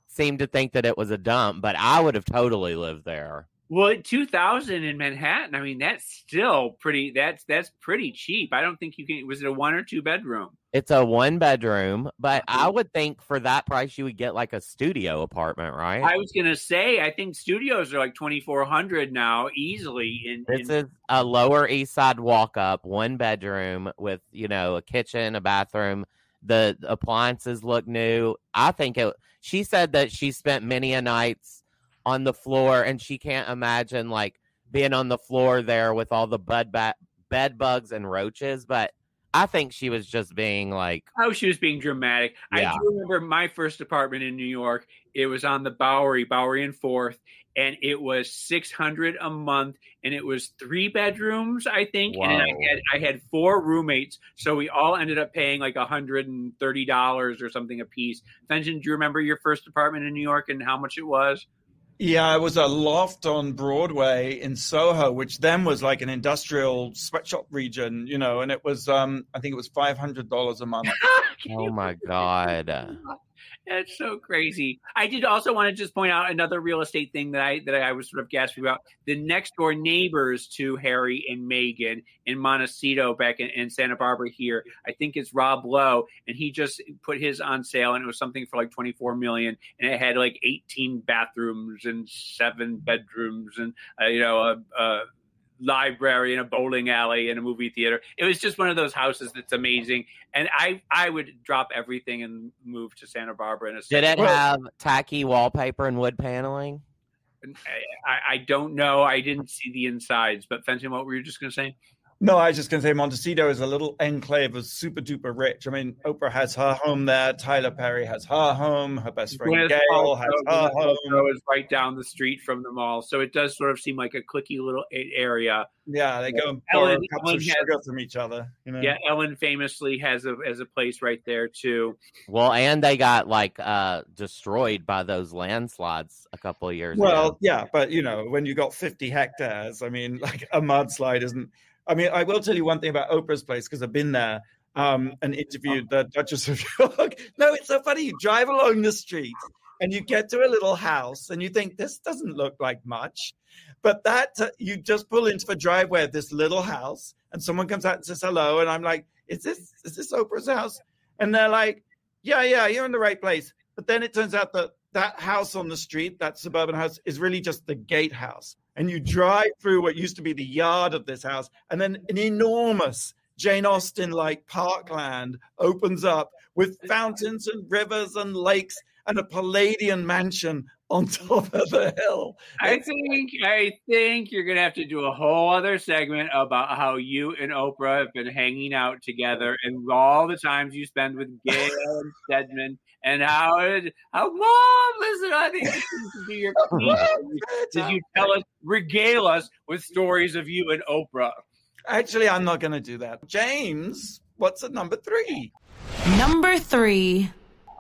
seemed to think that it was a dump, but I would have totally lived there. Well, two thousand in Manhattan. I mean, that's still pretty. That's that's pretty cheap. I don't think you can. Was it a one or two bedroom? It's a one bedroom, but I mm-hmm. would think for that price you would get like a studio apartment, right? I was gonna say. I think studios are like twenty four hundred now, easily. In, this in is a lower east side walk up, one bedroom with, you know, a kitchen, a bathroom. The appliances look new. I think it she said that she spent many a nights on the floor and she can't imagine like being on the floor there with all the bud ba- bed bugs and roaches, but I think she was just being like Oh, she was being dramatic. Yeah. I do remember my first apartment in New York. It was on the Bowery, Bowery and Fourth, and it was six hundred a month, and it was three bedrooms, I think. And I had I had four roommates, so we all ended up paying like hundred and thirty dollars or something a piece. Fenton, do you remember your first apartment in New York and how much it was? Yeah, it was a loft on Broadway in Soho, which then was like an industrial sweatshop region, you know, and it was um I think it was five hundred dollars a month. Oh my god. That's so crazy. I did also want to just point out another real estate thing that I that I was sort of gasping about. The next door neighbors to Harry and Meghan in Montecito back in, in Santa Barbara here, I think it's Rob Lowe, and he just put his on sale, and it was something for like twenty four million, and it had like eighteen bathrooms and seven bedrooms, and uh, you know a. a library and a bowling alley and a movie theater. It was just one of those houses that's amazing. And I I would drop everything and move to Santa Barbara in a Did it have tacky wallpaper and wood paneling? I, I don't know. I didn't see the insides, but Fenton, what were you just going to say? No, I was just going to say Montecito is a little enclave of super duper rich. I mean, Oprah has her home there. Tyler Perry has her home. Her best friend Gwyneth Gail has Paltrow- her Gwyneth home. Paltrow is right down the street from the mall, so it does sort of seem like a clicky little area. Yeah, they go and borrow Ellen- cups Ellen of has- sugar from each other. You know? Yeah, Ellen famously has a has a place right there too. Well, and they got like uh destroyed by those landslides a couple of years Well, ago. yeah, but you know, when you got 50 hectares, I mean, like a mudslide isn't. I mean, I will tell you one thing about Oprah's place because I've been there um, and interviewed the Duchess of York. no, it's so funny. You drive along the street and you get to a little house and you think this doesn't look like much but that uh, you just pull into the driveway of this little house and someone comes out and says hello and i'm like is this is this oprah's house and they're like yeah yeah you're in the right place but then it turns out that that house on the street that suburban house is really just the gatehouse and you drive through what used to be the yard of this house and then an enormous jane austen like parkland opens up with fountains and rivers and lakes and a Palladian mansion on top of the hill. I think I think you're gonna have to do a whole other segment about how you and Oprah have been hanging out together and all the times you spend with Gail and Stedman and how it how mom listen I think this to be your did you tell us regale us with stories of you and Oprah? Actually, I'm not gonna do that. James, what's at number three? Number three.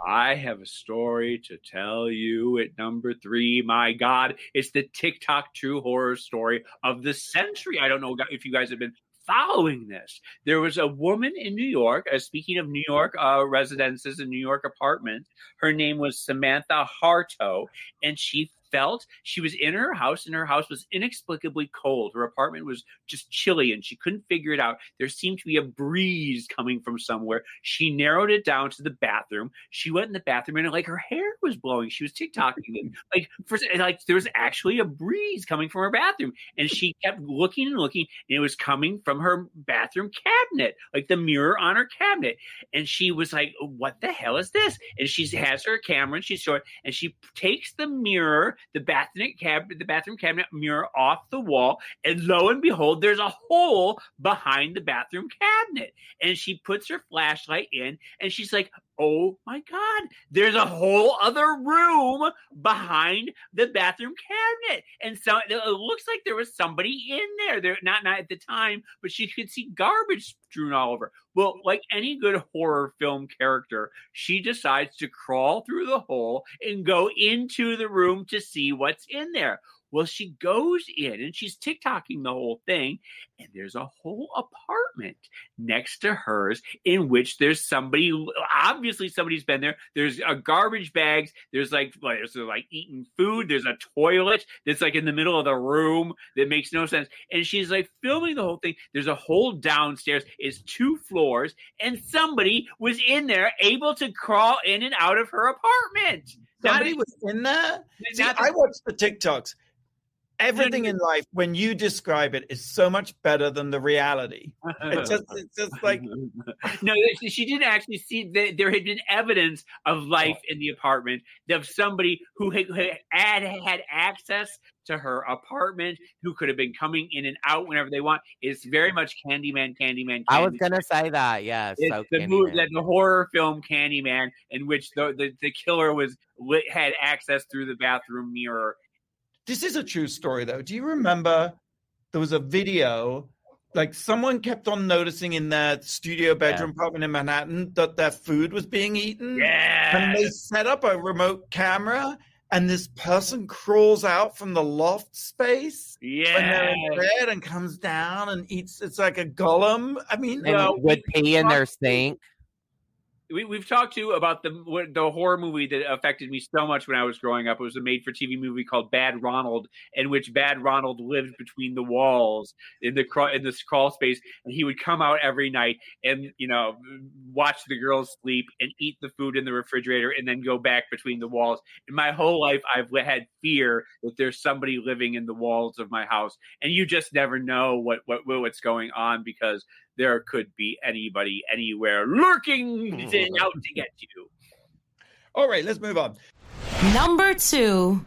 I have a story to tell you at number three. My God, it's the TikTok true horror story of the century. I don't know if you guys have been following this. There was a woman in New York, uh, speaking of New York uh, residences and New York apartments, her name was Samantha Harto, and she felt she was in her house and her house was inexplicably cold. Her apartment was just chilly and she couldn't figure it out. There seemed to be a breeze coming from somewhere. She narrowed it down to the bathroom. She went in the bathroom and like her hair was blowing. She was TikToking like for like there was actually a breeze coming from her bathroom and she kept looking and looking and it was coming from her bathroom cabinet, like the mirror on her cabinet. And she was like, "What the hell is this?" And she has her camera and she's showing and she takes the mirror the bathroom cabinet, the bathroom cabinet mirror off the wall, and lo and behold, there's a hole behind the bathroom cabinet. And she puts her flashlight in, and she's like, oh my god there's a whole other room behind the bathroom cabinet and so it looks like there was somebody in there there not not at the time but she could see garbage all over. Well like any good horror film character she decides to crawl through the hole and go into the room to see what's in there well, she goes in and she's TikToking the whole thing, and there's a whole apartment next to hers in which there's somebody. Obviously, somebody's been there. There's a garbage bags. There's like there's uh, like eating food. There's a toilet that's like in the middle of the room that makes no sense. And she's like filming the whole thing. There's a whole downstairs. It's two floors, and somebody was in there able to crawl in and out of her apartment. Somebody was in there. See, I watched the TikToks everything in life when you describe it is so much better than the reality. It's just it's just like no she didn't actually see that there had been evidence of life in the apartment of somebody who had, had had access to her apartment who could have been coming in and out whenever they want. It's very much candyman candyman, candyman. i was gonna say that yes it's so the movie the, the horror film candyman in which the, the, the killer was had access through the bathroom mirror this is a true story, though. Do you remember there was a video? Like someone kept on noticing in their studio bedroom yeah. apartment in Manhattan that their food was being eaten. Yeah. And they set up a remote camera and this person crawls out from the loft space yeah. when they're in bed and comes down and eats. It's like a golem. I mean, and uh, well, would pee in their sink we, we've talked to about the the horror movie that affected me so much when I was growing up. It was a made for TV movie called Bad Ronald, in which Bad Ronald lived between the walls in the in this crawl space, and he would come out every night and you know watch the girls sleep and eat the food in the refrigerator, and then go back between the walls. In my whole life, I've had fear that there's somebody living in the walls of my house, and you just never know what what what's going on because there could be anybody anywhere lurking out to get you. All right, let's move on. Number two.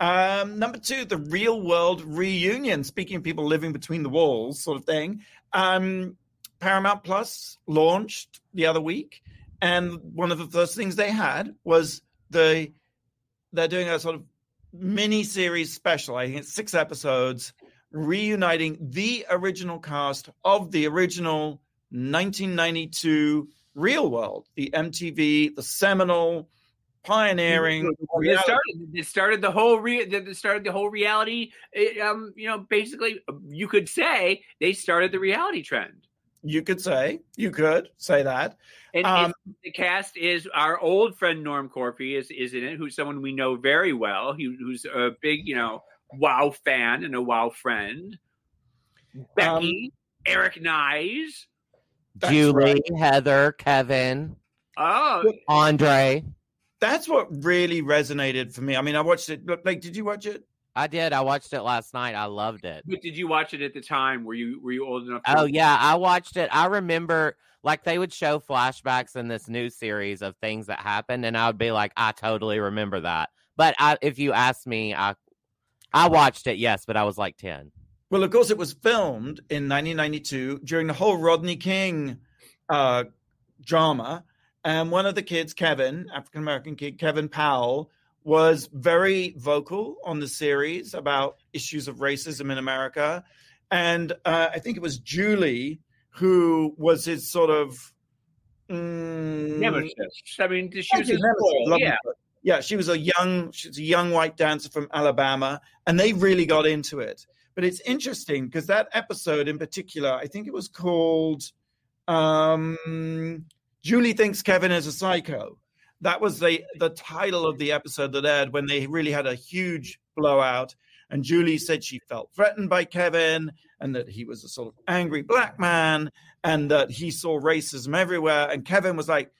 Um, number two, the real world reunion. Speaking of people living between the walls, sort of thing. Um, Paramount Plus launched the other week, and one of the first things they had was the they're doing a sort of mini series special. I think it's six episodes reuniting the original cast of the original 1992 Real World, the MTV, the seminal, pioneering. It started, it started the whole re, it started the whole reality. It, um, you know, basically, you could say they started the reality trend. You could say, you could say that. And Um, the cast is our old friend Norm Korpi is is in it, who's someone we know very well. He, who's a big, you know, WoW fan and a WoW friend. Becky, um, Eric Nies. Julie, right. Heather, Kevin, Oh, Andre. That's what really resonated for me. I mean, I watched it. Like, did you watch it? I did. I watched it last night. I loved it. but did you watch it at the time? Were you were you old enough? To Oh yeah, I watched it. I remember like they would show flashbacks in this new series of things that happened, and I would be like, I totally remember that. But I, if you ask me, I I watched it, yes, but I was like ten. Well, of course, it was filmed in 1992 during the whole Rodney King uh, drama. And one of the kids, Kevin, African American kid, Kevin Powell, was very vocal on the series about issues of racism in America. And uh, I think it was Julie who was his sort of. mm, nemesis. I mean, she Thank was you, his nemesis. Yeah, her. Yeah. She was a young, she's a young white dancer from Alabama, and they really got into it. But it's interesting because that episode in particular, I think it was called um, "Julie Thinks Kevin is a Psycho." That was the the title of the episode that aired when they really had a huge blowout. And Julie said she felt threatened by Kevin and that he was a sort of angry black man and that he saw racism everywhere. And Kevin was like,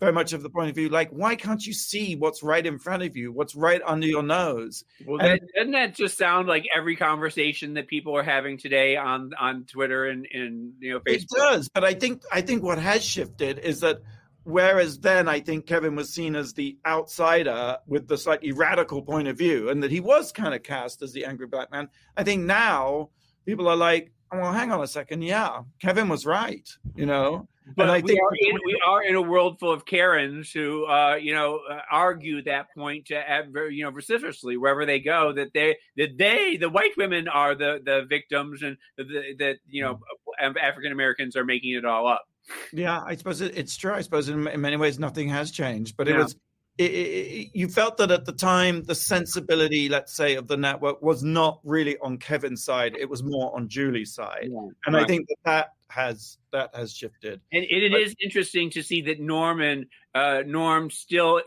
very much of the point of view, like, why can't you see what's right in front of you, what's right under your nose? Well, And- that, doesn't that just sound like every conversation that people are having today on on Twitter and and you know facebook It does, but I think I think what has shifted is that whereas then I think Kevin was seen as the outsider with the slightly radical point of view, and that he was kind of cast as the angry black man. I think now people are like, well, hang on a second, yeah, Kevin was right, you know. But I we, think are in, we are in a world full of Karens who, uh, you know, uh, argue that point to, uh, very, you know, vociferously wherever they go that they that they the white women are the the victims and the, that you know African Americans are making it all up. Yeah, I suppose it, it's true. I suppose in, in many ways nothing has changed, but it Yeah. was. It, it, you felt that at the time, the sensibility, let's say, of the network was not really on Kevin's side; it was more on Julie's side, and I think that that has that has shifted. And it, it is interesting to see that Norman uh, Norm still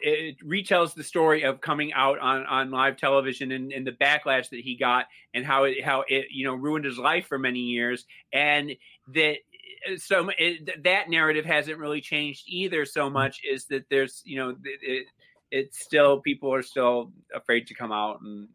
retells the story of coming out on, on live television and, and the backlash that he got and how it how it you know ruined his life for many years. And that so it, that narrative hasn't really changed either so much is that there's you know it, it's still people are still afraid to come out and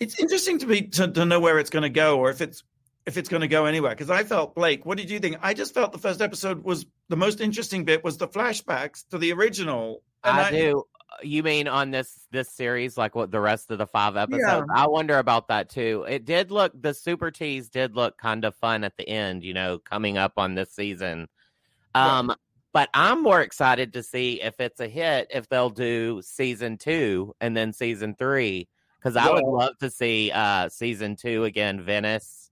It's interesting to be to, to know where it's going to go, or if it's if it's going to go anywhere. Because I felt Blake. What did you think? I just felt the first episode was the most interesting bit was the flashbacks to the original. And I, do. You mean on this this series, like what the rest of the five episodes? Yeah. I wonder about that too. It did look the super tease did look kind of fun at the end, you know, coming up on this season. Yeah. Um, But I'm more excited to see if it's a hit, if they'll do season two and then season three, because I would love to see uh season two again, Venice.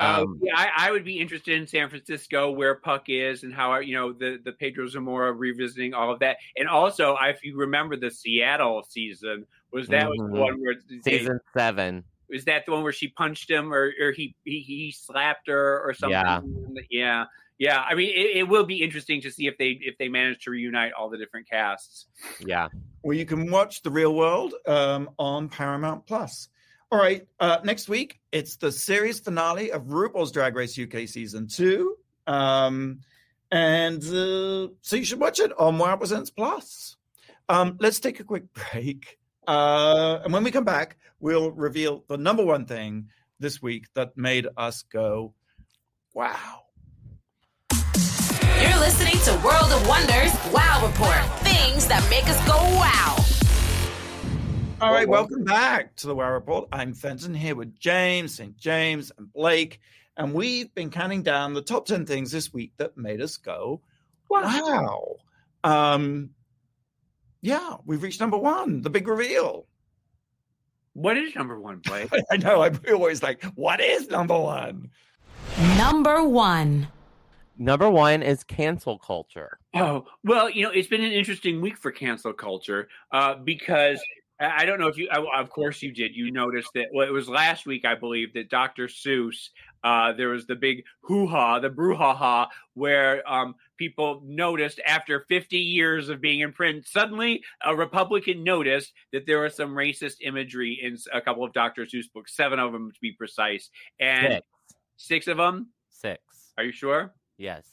Uh, Um, yeah, I, I would be interested in San Francisco, where Puck is, and how you know the the Pedro Zamora revisiting all of that. And also, if you remember the Seattle season, was that was Mhm. the one where they, season seven. was that the one where she punched him or or he he, he slapped her or something? Yeah. yeah, yeah. I mean, it, it will be interesting to see if they if they manage to reunite all the different casts. Yeah. Well, you can watch The Real World um, on Paramount Plus. All right, uh, next week it's the series finale of RuPaul's Drag Race UK season two, um, and uh, so you should watch it on Wow Presents Plus. Um, let's take a quick break, uh, and when we come back, we'll reveal the number one thing this week that made us go, "Wow!" You're listening to World of Wonders Wow Report. Things that make us go wow. All right, welcome back to the Wow Report. I'm Fenton here with James, St. James, and Blake, and we've been counting down the top 10 things this week that made us go, wow. Um, yeah, we've reached number one, the big reveal. What is number one, Blake? I know, I'm always like, what is number one? Number one. Number one is cancel culture. Oh, well, you know, it's been an interesting week for cancel culture uh, because I don't know if you, of course you did. You noticed that, well, it was last week, I believe, that Dr. Seuss, uh, there was the big hoo ha, the brouhaha, where um, people noticed after 50 years of being in print, suddenly a Republican noticed that there was some racist imagery in a couple of Dr. Seuss books, seven of them to be precise. And Six. six of them? Six. Are you sure? Yes.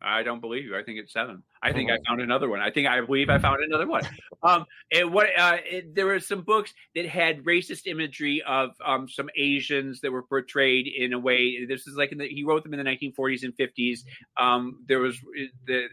I don't believe you. I think it's seven. I think I found another one. I think I believe I found another one. Um, and what uh, it, there were some books that had racist imagery of um, some Asians that were portrayed in a way. This is like in the, he wrote them in the 1940s and 50s. Um, there was the.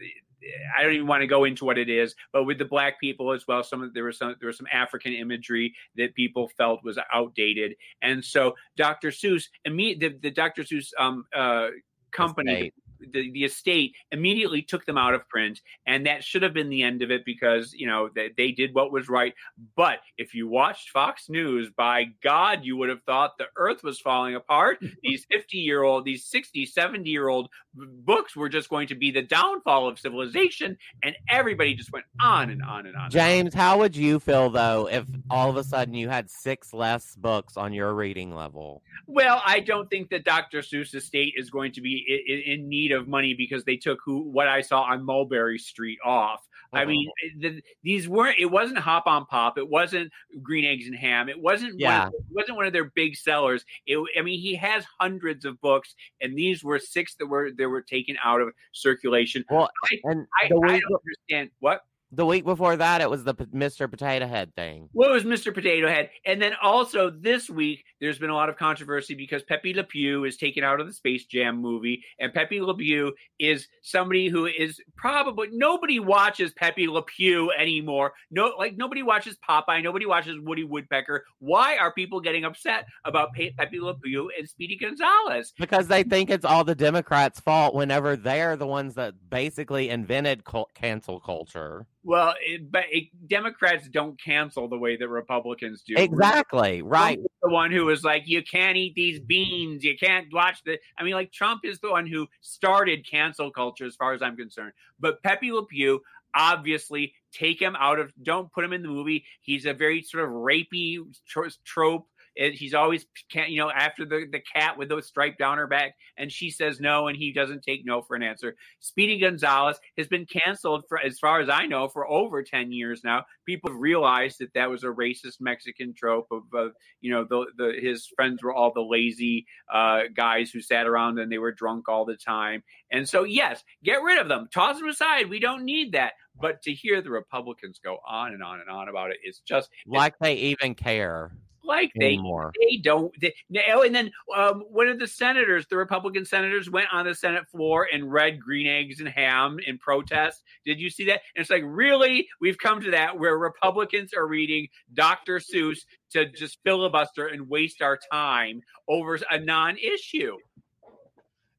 I don't even want to go into what it is, but with the black people as well, some there was some there was some African imagery that people felt was outdated, and so Dr. Seuss, imme- the, the Dr. Seuss um, uh, company. The, the estate immediately took them out of print and that should have been the end of it because you know they, they did what was right. But if you watched fox news by god you would have thought the earth was falling apart. These 50 year old these 60 70 year old books were just going to be the downfall of civilization and everybody just went on and on and on. James, how would you feel though if all of a sudden you had six less books on your reading level? Well, I don't think that Dr. Seuss Estate is going to be in, in need of money because they took who what I saw on Mulberry Street off. I Uh-huh. mean, the, these weren't. It wasn't Hop on Pop. It wasn't Green Eggs and Ham. It wasn't. Yeah. One of, it wasn't one of their big sellers. It, I mean, he has hundreds of books, and these were six that were that were taken out of circulation. Well, I- and I, I don't understand what. The week before that, it was the P- Mr. Potato Head thing. What was Mr. Potato Head? And then also this week, there's been a lot of controversy because Pepe Le Pew is taken out of the Space Jam movie, and Pepe Le Pew is somebody who is probably nobody watches Pepe Le Pew anymore. No, like nobody watches Popeye, nobody watches Woody Woodpecker. Why are people getting upset about Pe- Pepe Le Pew and Speedy Gonzalez? Because they think it's all the Democrats' fault whenever they're the ones that basically invented cul- cancel culture. Well, it, but it, Democrats don't cancel the way that Republicans do. Exactly. Right. Trump the one who was like, you can't eat these beans. You can't watch the. I mean, like Trump is the one who started cancel culture, as far as I'm concerned. But Pepe Le Pew, obviously, take him out of. Don't put him in the movie. He's a very sort of rapey tro- trope. It- he's always can't you know after the the cat with the stripe down her back, and she says no, and he doesn't take no for an answer. Speedy Gonzalez has been canceled for, as far as I know, for over ten years now. People have realized that that was a racist Mexican trope of, of you know the the his friends were all the lazy uh, guys who sat around and they were drunk all the time. And so yes, get rid of them, toss them aside. We don't need that. But to hear the Republicans go on and on and on about it, it's just Like they even care like they anymore. they don't. They, and then um, one of the senators, the Republican senators, went on the Senate floor and read Green Eggs and Ham in protest. Did you see that? And it's like, really, we've come to that where Republicans are reading Dr. Seuss to just filibuster and waste our time over a non-issue.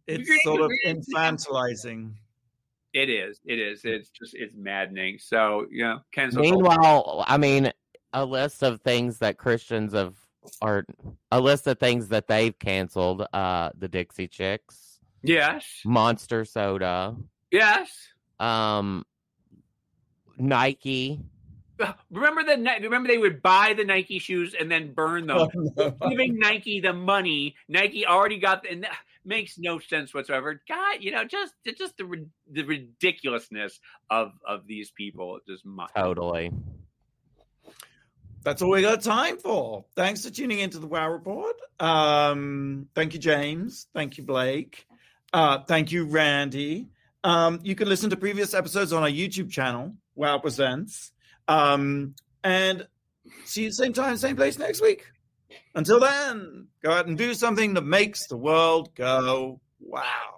It's Green sort of Eggs infantilizing. It is. It is. It's just it's maddening. So you know, cancel. Meanwhile, I mean, a list of things that Christians have, are a list of things that they've canceled: uh, the Dixie Chicks, Yes. Monster Soda, Yes. um, Nike. Remember the Ni- remember they would buy the Nike shoes and then burn them. Oh, giving Nike the money. Nike already got, and that makes no sense whatsoever. God, you know, just just the the ridiculousness of of these people. Just my, Totally. That's all we got time for. Thanks for tuning into the Wow Report. Um, thank you, James. Thank you, Blake. Uh, thank you, Randy. Um, you can listen to previous episodes on our YouTube channel, Wow Presents. Um, and see you same time, same place next week. Until then, go out and do something that makes the world go wow.